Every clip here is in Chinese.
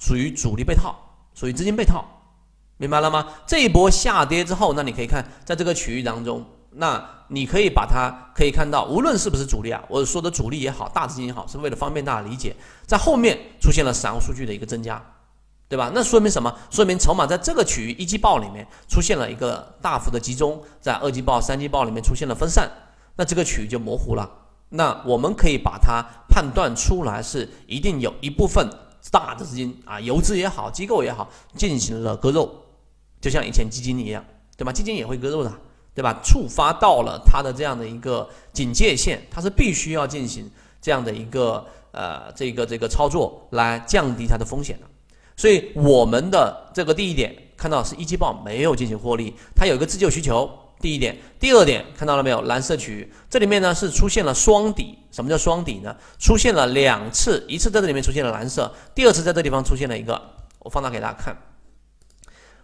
属于主力被套，属于资金被套，明白了吗？这一波下跌之后，那你可以看在这个区域当中，那你可以把它可以看到，无论是不是主力啊，我说的主力也好，大资金也好，是为了方便大家理解，在后面出现了散户数据的一个增加，对吧？那说明什么？说明筹码在这个区域一季报里面出现了一个大幅的集中，在二季报、三季报里面出现了分散，那这个区域就模糊了。那我们可以把它判断出来是一定有一部分大的资金啊，游资也好，机构也好，进行了割肉，就像以前基金一样，对吧？基金也会割肉的，对吧？触发到了它的这样的一个警戒线，它是必须要进行这样的一个呃这个这个操作来降低它的风险的。所以我们的这个第一点看到是一季报没有进行获利，它有一个自救需求。第一点，第二点，看到了没有？蓝色区域这里面呢是出现了双底。什么叫双底呢？出现了两次，一次在这里面出现了蓝色，第二次在这地方出现了一个。我放大给大家看，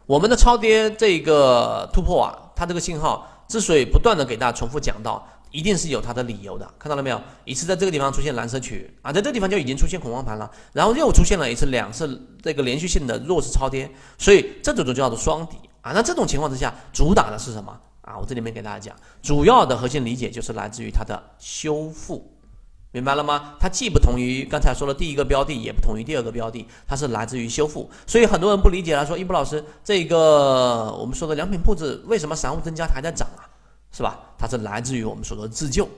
我们的超跌这个突破啊，它这个信号之所以不断的给大家重复讲到，一定是有它的理由的。看到了没有？一次在这个地方出现蓝色区域啊，在这地方就已经出现恐慌盘了，然后又出现了一次、两次这个连续性的弱势超跌，所以这种就叫做双底啊。那这种情况之下，主打的是什么？啊，我这里面给大家讲，主要的核心理解就是来自于它的修复，明白了吗？它既不同于刚才说的第一个标的，也不同于第二个标的，它是来自于修复。所以很多人不理解了，说一博老师，这个我们说的良品铺子为什么散户增加还在涨啊？是吧？它是来自于我们说的自救。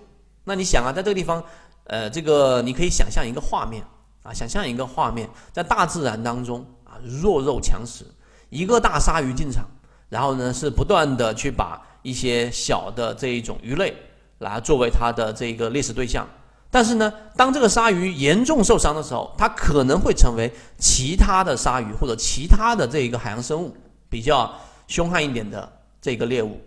那你想啊，在这个地方，呃，这个你可以想象一个画面啊，想象一个画面，在大自然当中啊，弱肉强食，一个大鲨鱼进场，然后呢是不断的去把。一些小的这一种鱼类来作为它的这个猎食对象，但是呢，当这个鲨鱼严重受伤的时候，它可能会成为其他的鲨鱼或者其他的这一个海洋生物比较凶悍一点的这个猎物，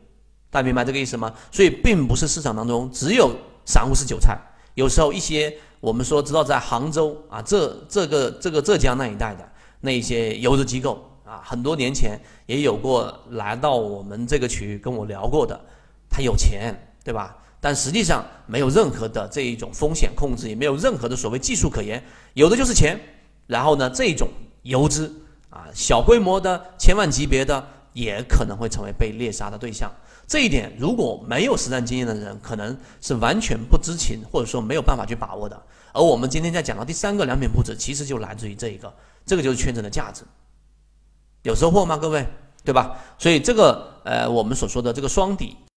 大家明白这个意思吗？所以并不是市场当中只有散户是韭菜，有时候一些我们说知道在杭州啊这这个这个浙江那一带的那一些游资机构。啊，很多年前也有过来到我们这个区域跟我聊过的，他有钱，对吧？但实际上没有任何的这一种风险控制，也没有任何的所谓技术可言，有的就是钱。然后呢，这种游资啊，小规模的、千万级别的，也可能会成为被猎杀的对象。这一点如果没有实战经验的人，可能是完全不知情，或者说没有办法去把握的。而我们今天在讲到第三个良品铺子，其实就来自于这一个，这个就是圈层的价值。有收获吗，各位？对吧？所以这个呃，我们所说的这个双底。